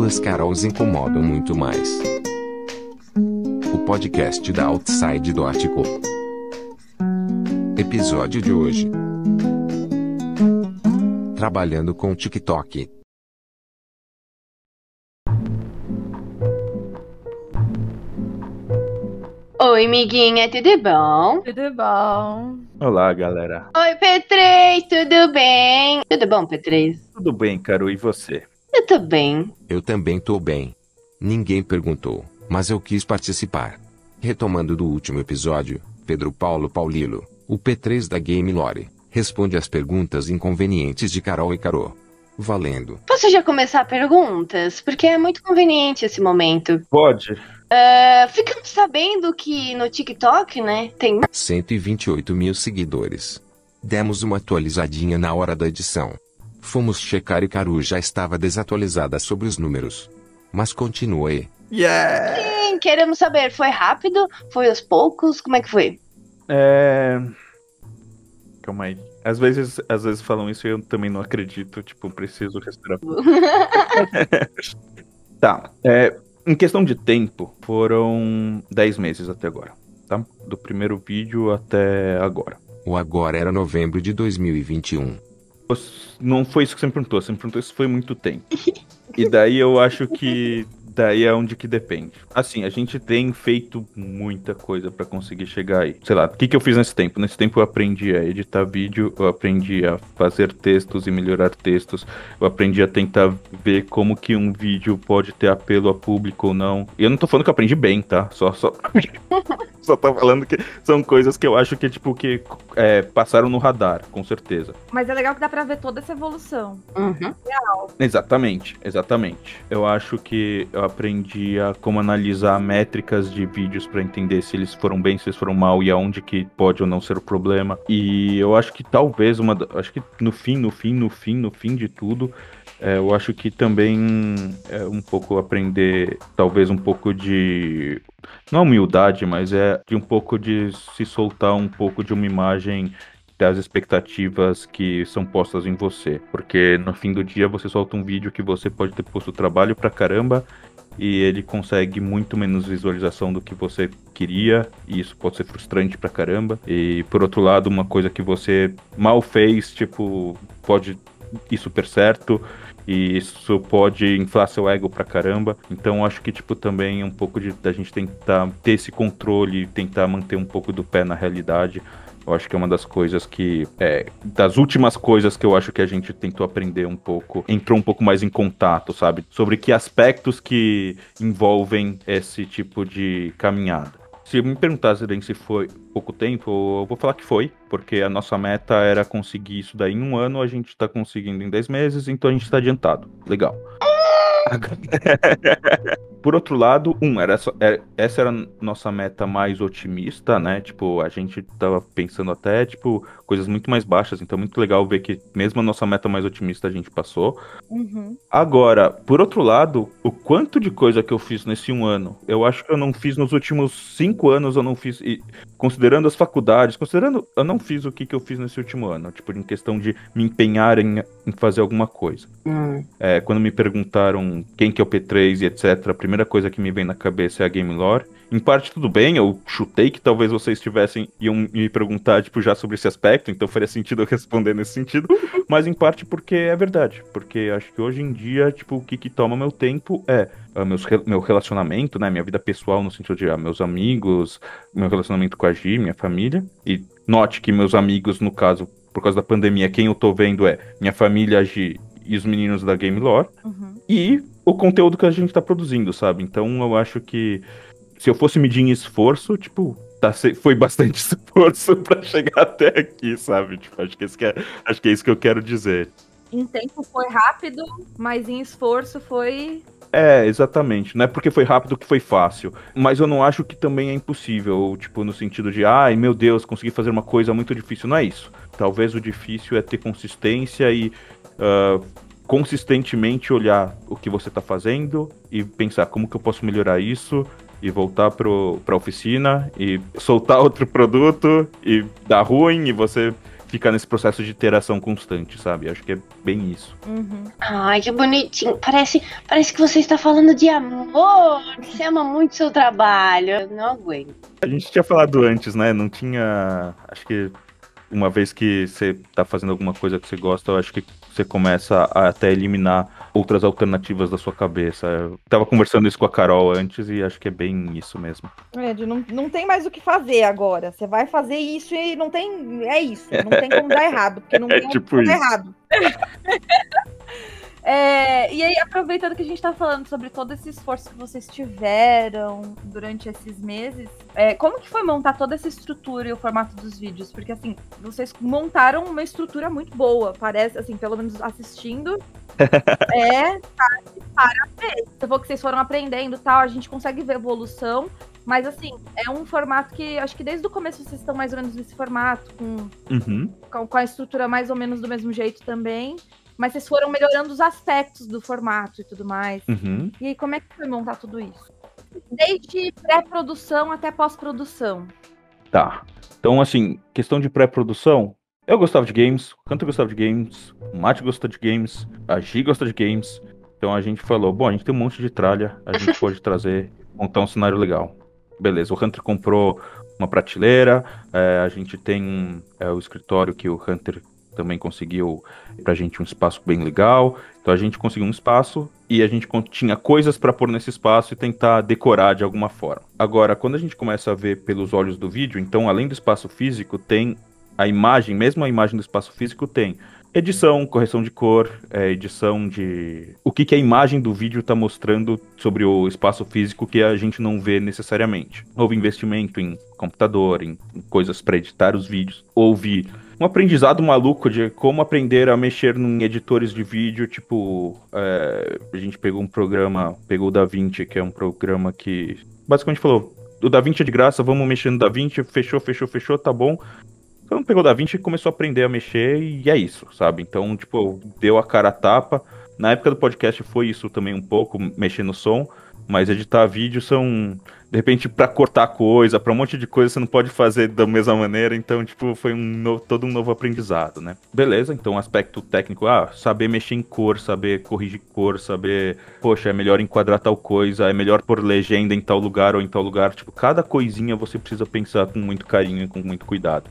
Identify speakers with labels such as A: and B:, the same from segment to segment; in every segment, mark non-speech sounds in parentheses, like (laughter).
A: Duas Carols incomodam muito mais. O podcast da Outside do Ártico. Episódio de hoje. Trabalhando com TikTok.
B: Oi, amiguinha, tudo bom?
C: Tudo bom?
D: Olá, galera.
B: Oi, P3, tudo bem? Tudo bom, P3?
D: Tudo bem, Caro? E você?
B: Eu tô bem.
A: Eu também tô bem. Ninguém perguntou, mas eu quis participar. Retomando do último episódio, Pedro Paulo Paulilo, o P3 da Game Lore, responde às perguntas inconvenientes de Carol e Carô. Valendo.
B: Posso já começar perguntas? Porque é muito conveniente esse momento.
D: Pode.
B: Uh, ficamos sabendo que no TikTok, né, tem
A: 128 mil seguidores. Demos uma atualizadinha na hora da edição. Fomos checar e Caru já estava desatualizada sobre os números. Mas continua aí.
D: Yeah!
B: Sim, queremos saber, foi rápido? Foi aos poucos? Como é que foi?
D: É. Calma aí. Às vezes, às vezes falam isso e eu também não acredito. Tipo, preciso respirar. (laughs) tá. É, em questão de tempo, foram 10 meses até agora, tá? Do primeiro vídeo até agora.
A: O agora era novembro de 2021.
D: Não foi isso que você me perguntou, você me perguntou se foi muito tempo. (laughs) E daí eu acho que daí é onde que depende. Assim, a gente tem feito muita coisa para conseguir chegar aí. Sei lá, o que, que eu fiz nesse tempo? Nesse tempo eu aprendi a editar vídeo, eu aprendi a fazer textos e melhorar textos, eu aprendi a tentar ver como que um vídeo pode ter apelo a público ou não. E eu não tô falando que eu aprendi bem, tá? Só, só... (laughs) só tô falando que são coisas que eu acho que, tipo, que é, passaram no radar, com certeza.
C: Mas é legal que dá pra ver toda essa evolução.
B: Uhum.
C: Real.
D: Exatamente, exatamente. Eu acho que eu aprendi a como analisar métricas de vídeos para entender se eles foram bem, se eles foram mal e aonde que pode ou não ser o problema. E eu acho que talvez uma, acho que no fim, no fim, no fim, no fim de tudo, é, eu acho que também é um pouco aprender, talvez um pouco de não humildade, mas é de um pouco de se soltar um pouco de uma imagem das expectativas que são postas em você. Porque no fim do dia você solta um vídeo que você pode ter posto trabalho pra caramba e ele consegue muito menos visualização do que você queria, e isso pode ser frustrante pra caramba. E por outro lado, uma coisa que você mal fez, tipo, pode ir super certo. E isso pode inflar seu ego pra caramba. Então acho que, tipo, também um pouco de da gente tentar ter esse controle, tentar manter um pouco do pé na realidade. Eu acho que é uma das coisas que. É, das últimas coisas que eu acho que a gente tentou aprender um pouco, entrou um pouco mais em contato, sabe? Sobre que aspectos que envolvem esse tipo de caminhada. Se me perguntasse se foi pouco tempo, eu vou falar que foi, porque a nossa meta era conseguir isso daí em um ano, a gente tá conseguindo em 10 meses, então a gente tá adiantado. Legal. (laughs) Por outro lado, um, era só, é, essa era a nossa meta mais otimista, né? Tipo, a gente tava pensando até, tipo, coisas muito mais baixas, então é muito legal ver que mesmo a nossa meta mais otimista a gente passou.
C: Uhum.
D: Agora, por outro lado, o quanto de coisa que eu fiz nesse um ano, eu acho que eu não fiz nos últimos cinco anos, eu não fiz, e, considerando as faculdades, considerando, eu não fiz o que, que eu fiz nesse último ano, tipo, em questão de me empenhar em, em fazer alguma coisa.
B: Hum.
D: É, quando me perguntaram quem que é o P3 e etc, a primeira coisa que me vem na cabeça é a Game Lore. Em parte tudo bem, eu chutei que talvez vocês tivessem iam me perguntar tipo já sobre esse aspecto, então faria sentido eu responder nesse sentido, (laughs) mas em parte porque é verdade, porque acho que hoje em dia, tipo, o que, que toma meu tempo é uh, meus, meu relacionamento, né, minha vida pessoal no sentido de uh, meus amigos, meu relacionamento com a Gi, minha família, e note que meus amigos, no caso, por causa da pandemia, quem eu tô vendo é minha família, a Gi e os meninos da Game Lore,
C: Uhum.
D: e o conteúdo que a gente tá produzindo, sabe? Então eu acho que se eu fosse medir em esforço, tipo, tá, foi bastante (laughs) esforço para chegar até aqui, sabe? Tipo, acho que, esse que é, acho que é isso que eu quero dizer.
C: Em tempo foi rápido, mas em esforço foi.
D: É, exatamente. Não é porque foi rápido que foi fácil. Mas eu não acho que também é impossível. Tipo, no sentido de, ai meu Deus, consegui fazer uma coisa muito difícil. Não é isso. Talvez o difícil é ter consistência e. Uh, consistentemente olhar o que você está fazendo e pensar como que eu posso melhorar isso e voltar para a oficina e soltar (laughs) outro produto e dar ruim e você ficar nesse processo de interação constante, sabe? Acho que é bem isso.
C: Uhum.
B: Ai, que bonitinho. Parece, parece que você está falando de amor. Você ama muito seu trabalho. Eu não aguento.
D: A gente tinha falado antes, né? Não tinha. Acho que uma vez que você tá fazendo alguma coisa que você gosta, eu acho que você começa a até eliminar outras alternativas da sua cabeça. Eu tava conversando isso com a Carol antes e acho que é bem isso mesmo.
C: É, de não, não tem mais o que fazer agora. Você vai fazer isso e não tem. É isso. Não tem como dar errado. Porque não (laughs)
D: É
C: tem
D: tipo
C: como dar errado. (laughs) É, e aí, aproveitando que a gente tá falando sobre todo esse esforço que vocês tiveram durante esses meses, é, como que foi montar toda essa estrutura e o formato dos vídeos? Porque, assim, vocês montaram uma estrutura muito boa, parece, assim, pelo menos assistindo. (laughs) é, de parabéns. Você falou que vocês foram aprendendo e tal, a gente consegue ver evolução, mas, assim, é um formato que, acho que desde o começo vocês estão mais ou menos nesse formato, com
D: Uhum.
C: com com a estrutura mais ou menos do mesmo jeito também. Mas vocês foram melhorando os aspectos do formato e tudo mais.
D: Uhum.
C: E aí, como é que foi montar tudo isso? Desde pré-produção até pós-produção.
D: Tá. Então, assim, questão de pré-produção. Eu gostava de games, o Canto gostava de games, o Mate gosta de games, a Gi gosta de games. Então a gente falou, bom, a gente tem um monte de tralha, a gente (laughs) pode trazer, montar um cenário legal. Beleza, o Hunter comprou uma prateleira, é, a gente tem um, é, o escritório que o Hunter também conseguiu pra gente um espaço bem legal. Então a gente conseguiu um espaço e a gente tinha coisas pra pôr nesse espaço e tentar decorar de alguma forma. Agora, quando a gente começa a ver pelos olhos do vídeo, então além do espaço físico, tem a imagem, mesmo a imagem do espaço físico tem edição, correção de cor, é, edição de o que, que a imagem do vídeo está mostrando sobre o espaço físico que a gente não vê necessariamente. Houve investimento em computador, em coisas para editar os vídeos. Houve um aprendizado maluco de como aprender a mexer em editores de vídeo, tipo, é, a gente pegou um programa, pegou o DaVinci, que é um programa que basicamente falou, o DaVinci é de graça, vamos mexer no DaVinci, fechou, fechou, fechou, tá bom. Então pegou o DaVinci e começou a aprender a mexer e é isso, sabe? Então, tipo, deu a cara a tapa. Na época do podcast foi isso também um pouco, mexer no som, mas editar vídeo são, de repente, pra cortar coisa, pra um monte de coisa você não pode fazer da mesma maneira, então, tipo, foi um no- todo um novo aprendizado, né? Beleza, então aspecto técnico, ah, saber mexer em cor, saber corrigir cor, saber, poxa, é melhor enquadrar tal coisa, é melhor pôr legenda em tal lugar ou em tal lugar, tipo, cada coisinha você precisa pensar com muito carinho e com muito cuidado.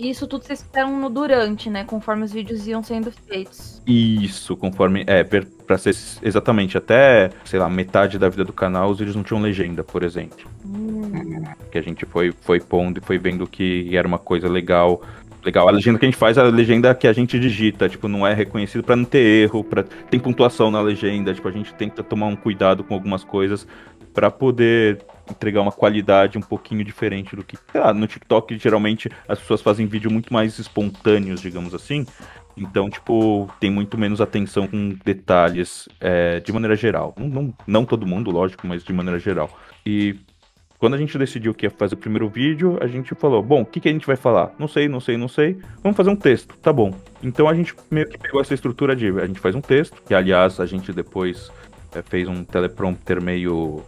C: Isso tudo vocês fizeram no durante, né? Conforme os vídeos iam sendo feitos.
D: Isso, conforme. É, pra ser exatamente até, sei lá, metade da vida do canal, os vídeos não tinham legenda, por exemplo.
C: Hum.
D: Que a gente foi, foi pondo e foi vendo que era uma coisa legal. Legal, a legenda que a gente faz é a legenda que a gente digita, tipo, não é reconhecido pra não ter erro, para tem pontuação na legenda, tipo, a gente tenta tomar um cuidado com algumas coisas pra poder entregar uma qualidade um pouquinho diferente do que, sei lá, no TikTok geralmente as pessoas fazem vídeo muito mais espontâneos, digamos assim. Então, tipo, tem muito menos atenção com detalhes é, de maneira geral. Não, não, não todo mundo, lógico, mas de maneira geral. E quando a gente decidiu que ia fazer o primeiro vídeo, a gente falou: bom, o que, que a gente vai falar? Não sei, não sei, não sei. Vamos fazer um texto, tá bom. Então a gente meio que pegou essa estrutura de a gente faz um texto, que aliás a gente depois é, fez um teleprompter meio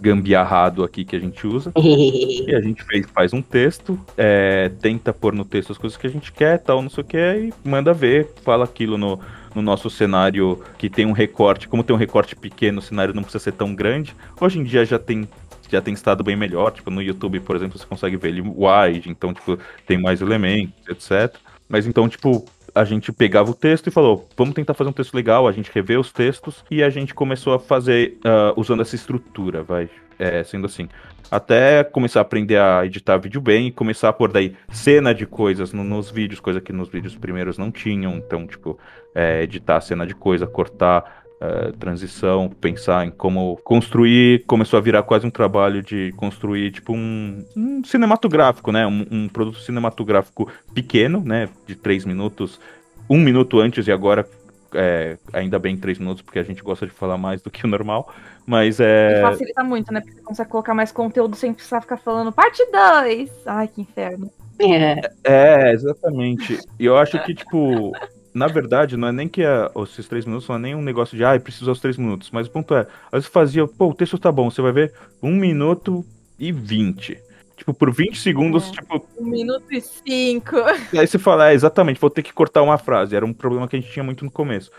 D: gambiarrado aqui que a gente usa. (laughs) E a gente fez, faz um texto, é, tenta pôr no texto as coisas que a gente quer, tal, não sei o que, e manda ver, fala aquilo no, no nosso cenário que tem um recorte. Como tem um recorte pequeno, o cenário não precisa ser tão grande. Hoje em dia já tem já tem estado bem melhor, tipo no YouTube, por exemplo, você consegue ver ele wide, então tipo tem mais elementos, etc. Mas então tipo a gente pegava o texto e falou, vamos tentar fazer um texto legal, a gente revê os textos e a gente começou a fazer ah, usando essa estrutura, vai, é, sendo assim até começar a aprender a editar vídeo bem e começar a pôr daí cena de coisas no- nos vídeos, coisa que nos vídeos primeiros não tinham. Então, tipo, é, editar cena de coisa, cortar é, transição, pensar em como construir. Começou a virar quase um trabalho de construir, tipo, um, um cinematográfico, né? Um, um produto cinematográfico pequeno, né? De três minutos, um minuto antes e agora. é, ainda bem três minutos, porque a gente gosta de falar mais do que o normal. Mas é.
C: E facilita muito, né? Porque você consegue colocar mais conteúdo sem precisar ficar falando parte 2. Ai, que inferno.
B: É.
D: É, exatamente. E eu acho que, tipo, na verdade, não é nem que a- esses três minutos não é nem um negócio de, ai, preciso aos três minutos. Mas o ponto é, às vezes fazia, pô, o texto tá bom, você vai ver um minuto e vinte. tipo, por 20 segundos,
C: É.
D: tipo,
C: Um minuto e cinco.
D: Aí você fala, é, exatamente, vou ter que cortar uma frase. Era um problema que a gente tinha muito no começo.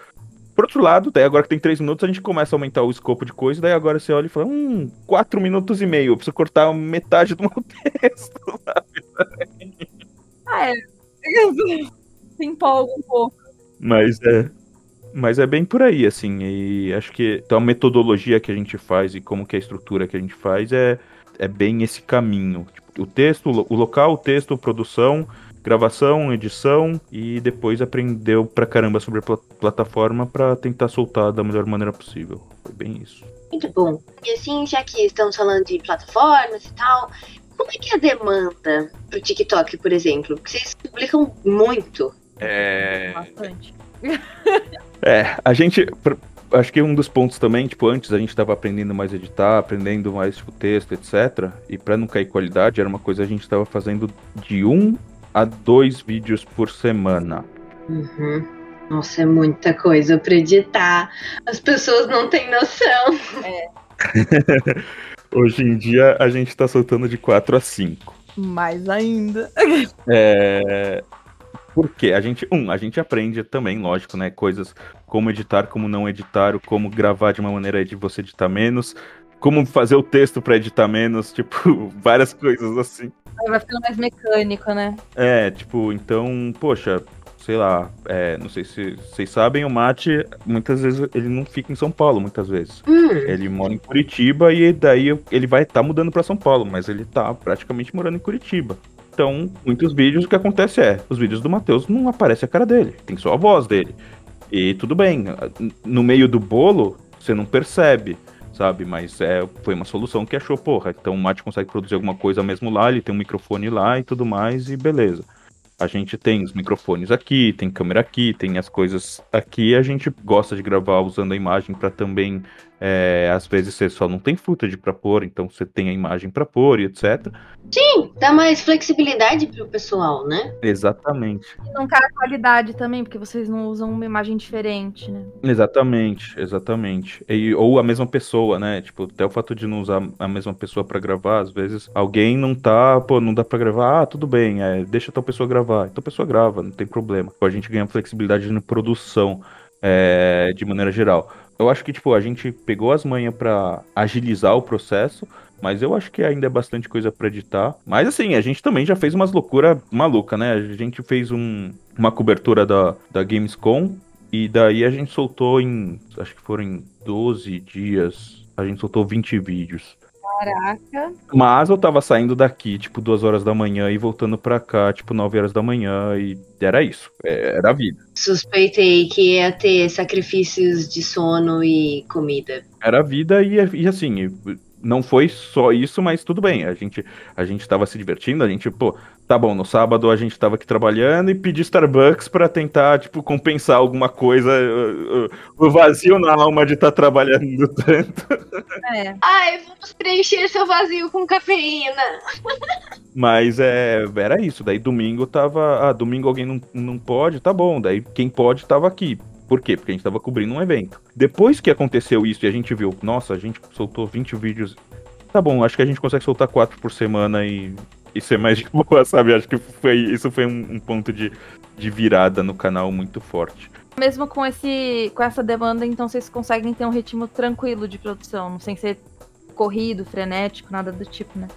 D: Por outro lado, daí agora que tem três minutos, a gente começa a aumentar o escopo de coisa, daí agora você olha e fala, hum, quatro minutos e meio, eu preciso cortar metade do meu (laughs) texto.
C: Ah, é. Se empolga um pouco.
D: Mas é. Mas é bem por aí, assim. E acho que então, a metodologia que a gente faz e como que é a estrutura que a gente faz é, é bem esse caminho. Tipo, o texto, o lo- o local, o texto, produção, gravação, edição e depois aprendeu pra caramba sobre a pla- plataforma pra tentar soltar da melhor maneira possível. Foi bem isso.
B: Muito bom. E assim, já que estamos falando de plataformas e tal, como é que é a demanda pro TikTok, por exemplo? Porque vocês publicam muito.
D: É.
C: Bastante.
D: É, a gente. Acho que um dos pontos também, tipo, antes a gente tava aprendendo mais a editar, aprendendo mais, tipo, texto, etc. E pra não cair qualidade, era uma coisa que a gente tava fazendo de um a dois vídeos por semana.
B: Uhum. Nossa, é muita coisa pra editar. As pessoas não têm noção. (laughs)
D: Hoje em dia a gente tá soltando de 4 a 5.
C: Mais ainda.
D: É. Porque a gente, um, a gente aprende também, lógico, né? Coisas como editar, como não editar, como gravar de uma maneira de você editar menos, como fazer o texto pra editar menos, (laughs) tipo, várias coisas assim.
C: Vai ficando mais mecânico, né?
D: É, tipo, então, poxa, sei lá, é, não sei se vocês sabem, o Mate, muitas vezes ele não fica em São Paulo, muitas vezes.
B: Hum,
D: Ele mora em Curitiba e daí ele vai estar mudando pra São Paulo, mas ele tá praticamente morando em Curitiba. Então, muitos vídeos o que acontece é, os vídeos do Matheus não aparece a cara dele, tem só a voz dele. E tudo bem, no meio do bolo você não percebe, sabe? Mas é, foi uma solução que achou, porra. Então o Mate consegue produzir alguma coisa mesmo lá, ele tem um microfone lá e tudo mais, e beleza. A gente tem os microfones aqui, tem câmera aqui, tem as coisas aqui. A gente gosta de gravar usando a imagem para também, é, às vezes você só não tem footage para pôr, então você tem a imagem para pôr e etc.
B: sim, dá mais flexibilidade pro pessoal, né?
D: Exatamente.
C: E não cai a qualidade também, porque vocês não usam uma imagem diferente, né?
D: Exatamente, exatamente. E, ou a mesma pessoa, né? Tipo, até o fato de não usar a mesma pessoa pra gravar, às vezes alguém não tá, pô, não dá pra gravar, ah, tudo bem, é, deixa tal pessoa gravar. Então a pessoa grava, não tem problema. A gente ganha flexibilidade na produção, é, de maneira geral. Eu acho que, tipo, a gente pegou as manhas pra agilizar o processo, mas eu acho que ainda é bastante coisa pra editar. Mas assim, a gente também já fez umas loucuras maluca, né? A gente fez um, uma cobertura da, da Gamescom e daí a gente soltou em. Acho que foram em 12 dias. A gente soltou 20 vídeos.
C: Caraca.
D: Mas eu tava saindo daqui, tipo, duas horas da manhã e voltando pra cá, tipo, 9 horas da manhã. E era isso. é, Era a vida.
B: Suspeitei que ia ter sacrifícios de sono e comida.
D: Era a vida e, e assim, não foi só isso, mas tudo bem. A gente, a gente tava se divertindo, a gente, pô, tá bom, no sábado a gente tava aqui trabalhando e pedi Starbucks pra tentar, tipo, compensar alguma coisa, o vazio na alma de estar trabalhando (laughs) tanto.
C: É.
B: Ai, vamos preencher seu vazio com cafeína.
D: Mas é, era isso. Daí domingo tava. Ah, domingo alguém não, não pode, tá bom. Daí quem pode tava aqui. Por quê? Porque a gente tava cobrindo um evento. Depois que aconteceu isso e a gente viu, nossa, a gente soltou 20 vídeos. Tá bom, acho que a gente consegue soltar 4 por semana e, e ser mais de boa, (laughs) sabe? Acho que foi, isso foi um, um ponto de, de virada no canal muito forte.
C: Mesmo com, esse, com essa demanda, então vocês conseguem ter um ritmo tranquilo de produção, sem ser corrido, frenético, nada do tipo, né?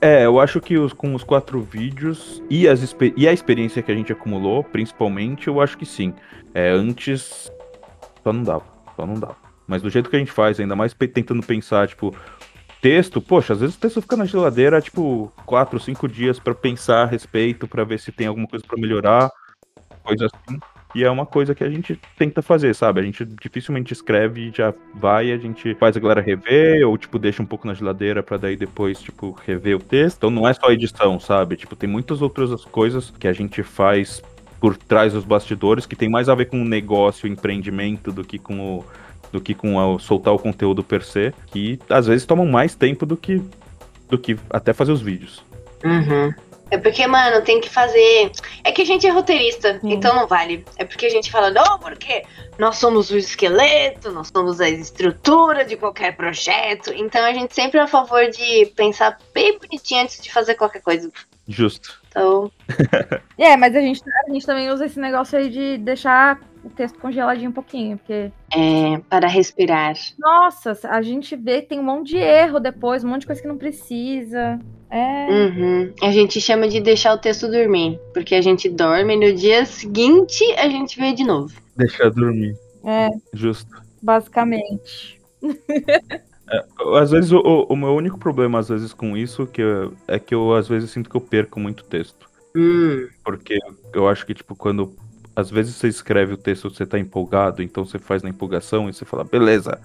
D: É, eu acho que os, com os quatro vídeos e, as, e a experiência que a gente acumulou, principalmente, eu acho que sim. É, antes só não dava, só não dava. Mas do jeito que a gente faz, ainda mais tentando pensar, tipo, texto, poxa, às vezes o texto fica na geladeira, tipo, quatro, cinco dias pra pensar a respeito, pra ver se tem alguma coisa pra melhorar, coisa assim. E é uma coisa que a gente tenta fazer, sabe? A gente dificilmente escreve e já vai, a gente faz a galera rever, ou tipo, deixa um pouco na geladeira pra daí depois, tipo, rever o texto. Então não é só edição, sabe? Tipo, tem muitas outras coisas que a gente faz por trás dos bastidores que tem mais a ver com o negócio, o empreendimento do que com o do que com soltar o conteúdo per se, que às vezes tomam mais tempo do que do que até fazer os vídeos.
B: Uhum. É porque, mano, tem que fazer. É que a gente é roteirista,
C: Sim.
B: então não vale. É porque a gente fala, não, porque nós somos o esqueleto, nós somos a estrutura de qualquer projeto. Então a gente sempre é a favor de pensar bem bonitinho antes de fazer qualquer coisa.
D: Justo.
B: Então, (laughs)
C: É, mas a gente, a gente também usa esse negócio aí de deixar o texto congeladinho um pouquinho, porque,
B: é para respirar.
C: nossa, a gente vê que tem um monte de erro depois, um monte de coisa que não precisa. É.
B: Uhum. A gente chama de deixar o texto dormir. Porque a gente dorme e no dia seguinte a gente vê de novo.
D: Deixar dormir.
C: É,
D: Justo.
C: basicamente. (laughs)
D: Às vezes, o, o meu único problema, às vezes, com isso que eu- é que eu, às vezes, sinto que eu perco muito texto.
B: Hum.
D: Porque eu acho que, tipo, quando. Às vezes você escreve o texto, você tá empolgado, então você faz na empolgação e você fala, beleza.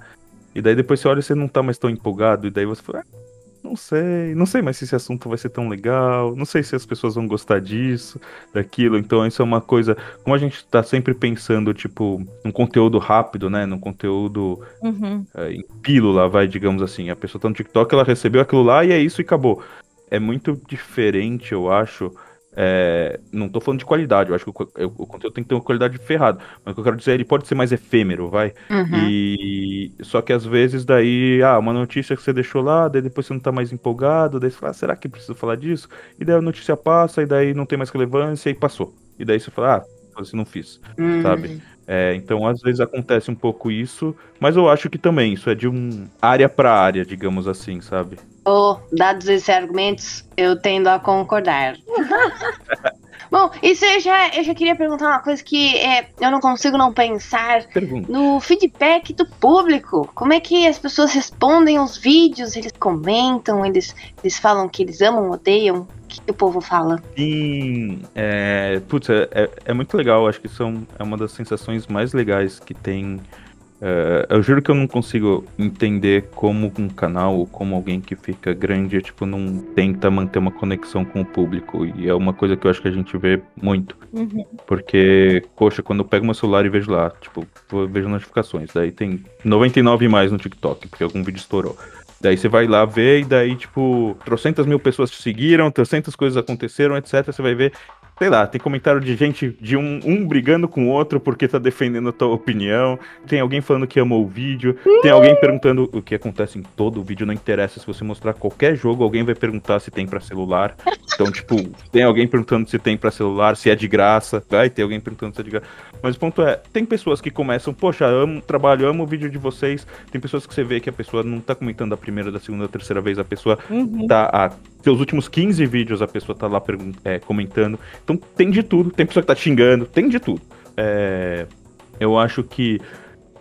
D: E daí depois você olha e você não tá mais tão empolgado, e daí você fala, ah, não sei, não sei mais se esse assunto vai ser tão legal, não sei se as pessoas vão gostar disso, daquilo. Então isso é uma coisa. Como a gente tá sempre pensando, tipo, num conteúdo rápido, né? Num conteúdo
C: Uhum.
D: é, em pílula, vai, digamos assim. A pessoa tá no TikTok, ela recebeu aquilo lá e é isso e acabou. É muito diferente, eu acho. É, não tô falando de qualidade, eu acho que o, o conteúdo tem que ter uma qualidade ferrada. Mas o que eu quero dizer, ele pode ser mais efêmero, vai.
B: Uhum.
D: E só que às vezes daí, ah, uma notícia que você deixou lá, daí depois você não tá mais empolgado, daí você fala, ah, será que preciso falar disso? E daí a notícia passa, e daí não tem mais relevância e passou. E daí você fala, ah, você não fiz.
B: Hum.
D: sabe? É, então, às vezes acontece um pouco isso, mas eu acho que também isso é de um área para área, digamos assim, sabe?
B: Oh, dados esses argumentos, eu tendo a concordar. (laughs) Bom, isso eu já, eu já queria perguntar uma coisa que é, eu não consigo não pensar
D: Pergunta.
B: no feedback do público. Como é que as pessoas respondem aos vídeos? Eles comentam, eles, eles falam que eles amam, odeiam? Que, o povo fala?
D: Sim, é, putz, é, é, é muito legal, acho que são, é uma das sensações mais legais que tem. É, eu juro que eu não consigo entender como um canal ou como alguém que fica grande, tipo, não tenta manter uma conexão com o público. E é uma coisa que eu acho que a gente vê muito.
C: Uhum.
D: Porque, poxa, quando eu pego meu celular e vejo lá, tipo, vejo notificações, daí tem 99 mais no TikTok, porque algum vídeo estourou. Daí você vai lá ver e daí, tipo, trocentas mil pessoas te seguiram, trocentas coisas aconteceram, etc. Você vai ver, sei lá, tem comentário de gente, de um, um brigando com o outro porque tá defendendo a tua opinião, tem alguém falando que amou o vídeo, tem alguém perguntando o que acontece em todo o vídeo, não interessa se você mostrar qualquer jogo, alguém vai perguntar se tem pra celular. Então, tipo, tem alguém perguntando se tem pra celular, se é de graça, vai ter alguém perguntando se é de graça. Mas o ponto é, tem pessoas que começam, poxa, amo o trabalho, amo o vídeo de vocês. Tem pessoas que você vê que a pessoa não tá comentando a primeira, da segunda, da terceira vez, a pessoa
C: Uhum.
D: tá há seus últimos 15 vídeos, a pessoa tá lá é, comentando. Então tem de tudo, tem pessoa que tá xingando, tem de tudo. É, eu acho que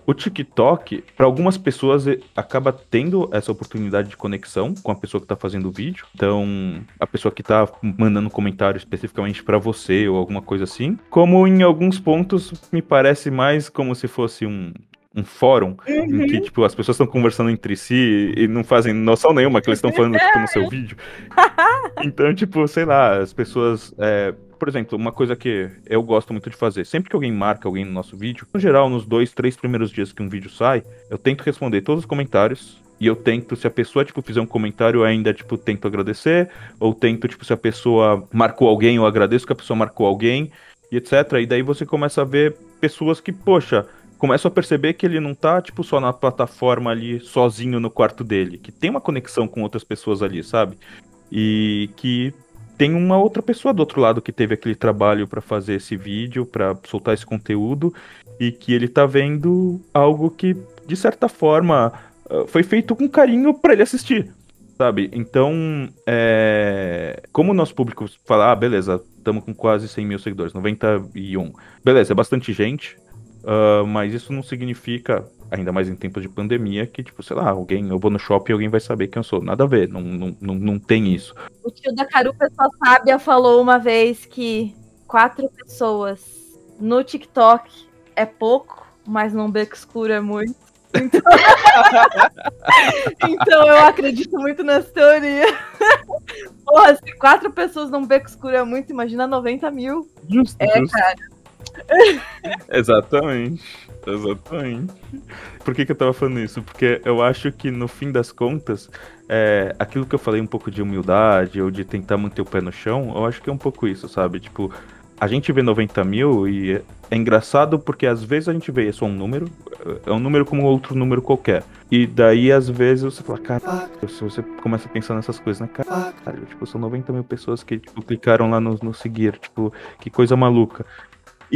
D: o TikTok, para algumas pessoas, acaba tendo essa oportunidade de conexão com a pessoa que tá fazendo o vídeo. Então, a pessoa que tá mandando comentário especificamente para você ou alguma coisa assim. Como em alguns pontos, me parece mais como se fosse um, um fórum em que, tipo, as pessoas estão conversando entre si e não fazem noção nenhuma que eles estão falando, tipo, no seu vídeo. (laughs) Então, tipo, sei lá, as pessoas. é, por exemplo, uma coisa que eu gosto muito de fazer, sempre que alguém marca alguém no nosso vídeo, no geral, nos dois, três primeiros dias que um vídeo sai, eu tento responder todos os comentários. E eu tento, se a pessoa, tipo, fizer um comentário, eu ainda, tipo, tento agradecer. Ou tento, tipo, se a pessoa marcou alguém, eu agradeço que a pessoa marcou alguém, e etc. E daí você começa a ver pessoas que, poxa, começam a perceber que ele não tá, tipo, só na plataforma ali, sozinho no quarto dele. Que tem uma conexão com outras pessoas ali, sabe? E que tem uma outra pessoa do outro lado que teve aquele trabalho pra fazer esse vídeo, pra soltar esse conteúdo, e que ele tá vendo algo que, de certa forma, ah, foi feito com carinho pra ele assistir. Sabe? Então, é... como o nosso público fala, ah, beleza, estamos com quase 100 mil seguidores, 91. Beleza, é bastante gente, ah, mas isso não significa, ainda mais em tempos de pandemia, que, tipo, sei lá, alguém, eu vou no shopping e alguém vai saber quem eu sou. Nada a ver, não, não, não, não tem isso.
C: O tio da Carupa sua sábia falou uma vez que quatro pessoas no TikTok é pouco, mas num beco escuro é muito. Então, (laughs) Então eu acredito muito nessa teoria. (laughs) Porra, se quatro pessoas num beco escuro é muito, imagina 90 mil.
D: Justo,
C: É,
D: justo.
C: cara.
D: Exatamente. Exatamente. Por que, que eu tava falando isso? Porque eu acho que no fim das contas, é, aquilo que eu falei um pouco de humildade ou de tentar manter o pé no chão, eu acho que é um pouco isso, sabe? Tipo, a gente vê 90 mil e é engraçado porque às vezes a gente vê só um número, é um número como outro número qualquer. E daí às vezes você fala, cara, se você começa a pensar nessas coisas, né? Cara, tipo, são 90 mil pessoas que tipo, clicaram lá no, no seguir, tipo, que coisa maluca.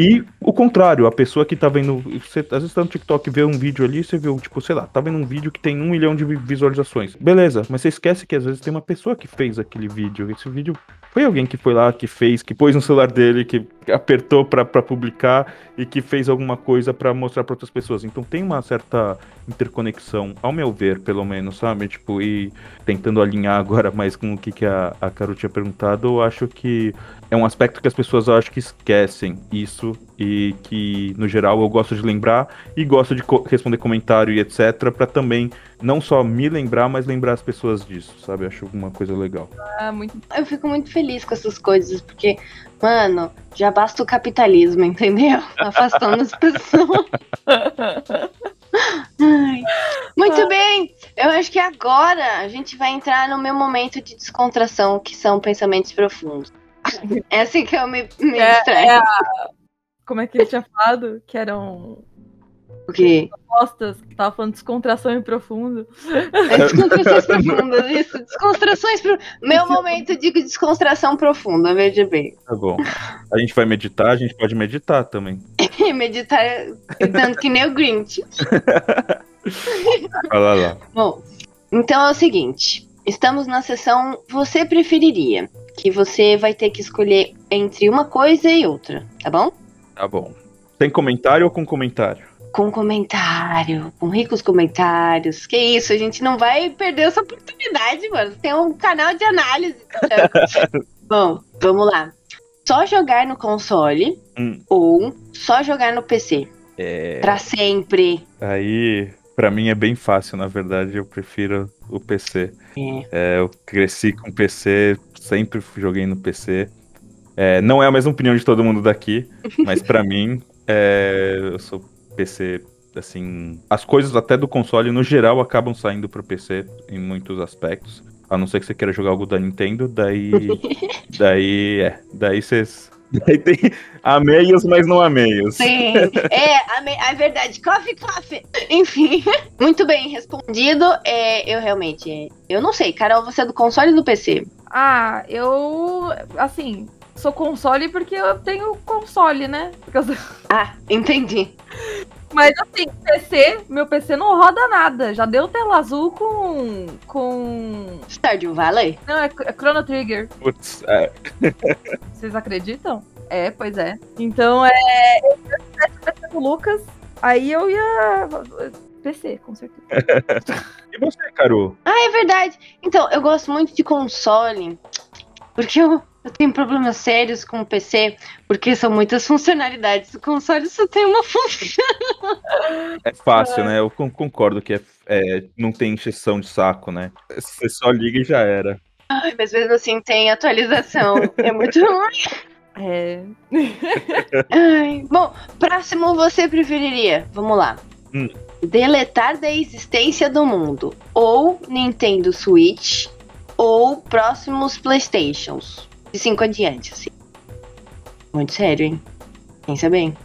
D: E o contrário, a pessoa que tá vendo. Você às vezes tá no TikTok vê um vídeo ali, você vê, tipo, sei lá, tá vendo um vídeo que tem um milhão de visualizações. Beleza, mas você esquece que às vezes tem uma pessoa que fez aquele vídeo. Esse vídeo foi alguém que foi lá, que fez, que pôs no celular dele, que apertou para publicar e que fez alguma coisa para mostrar para outras pessoas. Então tem uma certa interconexão, ao meu ver, pelo menos, sabe? Tipo, e tentando alinhar agora mais com o que, que a, a Caro tinha perguntado, eu acho que é um aspecto que as pessoas acho que esquecem isso e que no geral eu gosto de lembrar e gosto de co responder comentário e etc para também não só me lembrar, mas lembrar as pessoas disso, sabe? Acho uma coisa legal.
C: Ah, muito...
B: Eu fico muito feliz com essas coisas, porque, mano, já basta o capitalismo, (laughs) entendeu? Afastando as pessoas. (laughs) Ai. Muito
C: Ah.
B: bem, eu acho que agora a gente vai entrar no meu momento de descontração, que são pensamentos profundos. É assim que eu me, me
C: É,
B: distraio.
C: é a- Como é que ele tinha falado? Que eram
B: O quê?
C: postas que tava falando descontração e profundo.
B: É descontrações profundas, isso. Descontrações pro... Meu momento de descontração profunda, veja bem.
D: Tá bom. A gente vai meditar, a gente pode meditar também. (laughs)
B: Meditar tanto que nem o Grinch. (laughs)
D: Fala lá.
B: Bom, então é o seguinte: estamos na sessão Você Preferiria, que você vai ter que escolher entre uma coisa e outra, tá bom?
D: Tá bom. Tem comentário ou com comentário?
B: Com comentário, com ricos comentários. Que isso, a gente não vai perder essa oportunidade, mano. Tem um canal de análise. tá? (laughs) bom, vamos lá. Só jogar no console
D: Hum.
B: ou só jogar no PC?
D: É.
B: Pra sempre.
D: Aí, pra mim é bem fácil, na verdade, eu prefiro o PC.
B: É.
D: É, eu cresci com PC, sempre joguei no PC. É, não é a mesma opinião de todo mundo daqui, mas pra (laughs) mim, é, eu sou PC, assim. As coisas até do console, no geral, acabam saindo pro PC em muitos aspectos. A não ser que você queira jogar algo da Nintendo, daí. (laughs) daí é. Daí vocês. Daí tem ameios, mas não ameios.
B: Sim, é, a, me- a verdade, coffee, coffee. Enfim, (laughs) muito bem respondido. É, eu realmente, é, eu não sei, Carol, você é do console ou do PC?
C: Ah, eu. Assim, sou console porque eu tenho console, né? Sou-
B: Ah, entendi.
C: Mas assim, PC, meu PC não roda nada. Já deu tela azul com. com.
B: Stardew Valley?
C: Não, é, é Chrono Trigger.
D: Putz, é, (laughs)
C: Vocês acreditam? É, pois é. Então é. Eu ia tivesse PC do Lucas, aí eu ia. PC, com certeza. (laughs)
D: E você, Caru?
B: Ah, é verdade. Então, eu gosto muito de console, porque eu, eu tenho problemas sérios com o PC, porque são muitas funcionalidades. O console só tem uma função.
D: É fácil, né? Eu con- concordo que é, é, não tem encheção de saco, né? Você só liga e já era.
B: Ai, mas mesmo assim tem atualização. É muito ruim. (laughs)
C: É.
B: Ai, bom, próximo você preferiria? Vamos lá.
D: Hum.
B: Deletar da existência do mundo. Ou Nintendo Switch. Ou próximos Playstations. De 5 adiante, assim. Muito sério, hein? Pensa bem.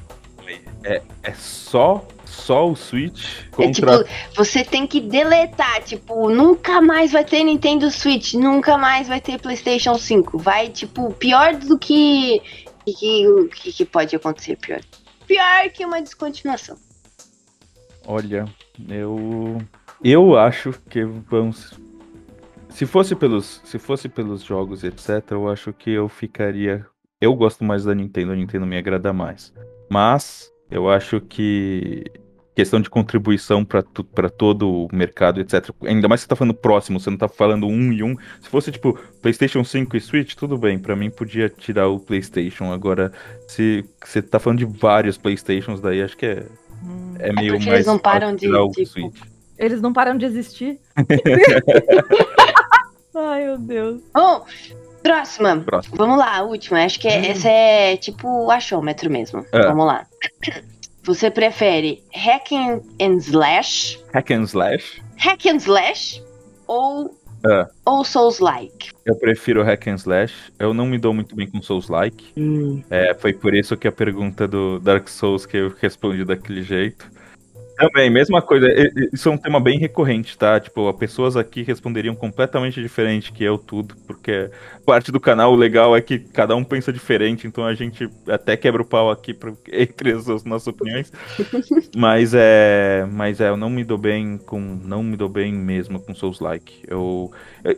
D: É só, só o Switch
B: É
D: contra.
B: tipo, você tem que deletar, tipo, nunca mais vai ter Nintendo Switch, nunca mais vai ter PlayStation 5. Vai, tipo, pior do que. que, que, que, que pode acontecer pior? Pior que uma descontinuação.
D: Olha, eu. Eu acho que vamos. Se fosse pelos, se fosse pelos jogos, etc., eu acho que eu ficaria. Eu gosto mais da Nintendo, a Nintendo me agrada mais. Mas eu acho que questão de contribuição para para todo o mercado, etc. Ainda mais que você tá falando próximo, você não tá falando um e um. Se fosse tipo PlayStation 5 e Switch, tudo bem, para mim podia tirar o PlayStation. Agora, se você tá falando de vários PlayStations, daí acho que é,
C: Hum,
D: é meio
B: porque
D: mais
B: eles não param de-
D: tirar o
B: de-
D: Switch.
C: Eles não param de existir. (laughs) (laughs) Ai, meu Deus.
B: Bom, próxima.
D: Próximo.
B: Vamos lá, a última. Acho que é-
D: Hum.
B: essa é tipo o achômetro mesmo.
D: É.
B: Vamos lá. Você prefere hack and, and slash,
D: Hack and slash.
B: hack and slash ou
D: É.
B: ou Souls like?
D: Eu prefiro hack and slash. Eu não me dou muito bem com Souls-like. É, foi por isso que a pergunta do Dark Souls que eu respondi daquele jeito. Também, mesma coisa. Isso é um tema bem recorrente, tá? Tipo, as pessoas aqui responderiam completamente diferente que eu tudo, porque parte do canal legal é que cada um pensa diferente, então a gente até quebra o pau aqui pro- (laughs) entre as as nossas opiniões. (laughs) mas é, mas é, eu não me dou bem com, não me dou bem mesmo com Souls like. Eu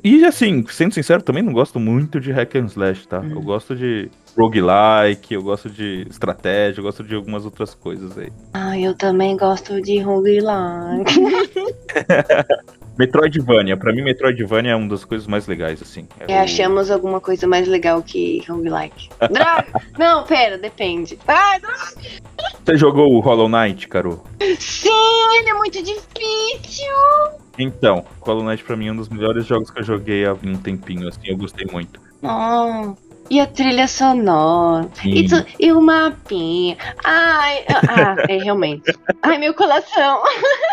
D: e assim, sendo sincero, também não gosto muito de hack and slash, tá? Eu gosto de roguelike, eu gosto de estratégia, eu gosto de algumas outras coisas aí.
B: Ah, eu também gosto de roguelike. (laughs)
D: Metroidvania, pra mim Metroidvania é uma das coisas mais legais, assim. É
B: É, achamos alguma coisa mais legal que roguelike. Droga! (laughs) Não, pera, depende. Ai, droga!
D: Você jogou o Hollow Knight, Caro?
B: Sim, ele é muito difícil!
D: Então, Hollow Knight pra mim é um dos melhores jogos que eu joguei há um tempinho, assim, eu gostei muito.
B: Oh, e a trilha sonora. E, tu- e o mapinha. Ai, ah, é realmente. Ai, meu coração.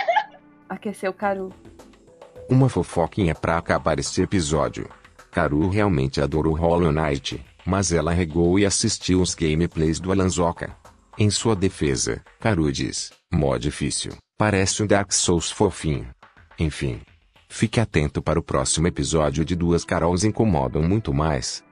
B: (laughs)
C: Aqueceu o Caru.
A: Uma fofoquinha pra acabar esse episódio. Karu realmente adorou Hollow Knight, mas ela regou e assistiu os gameplays do Alanzoca. Em sua defesa, Karu diz: Mó difícil, parece um Dark Souls fofinho. Enfim. Fique atento para o próximo episódio de Duas Carols Incomodam Muito Mais.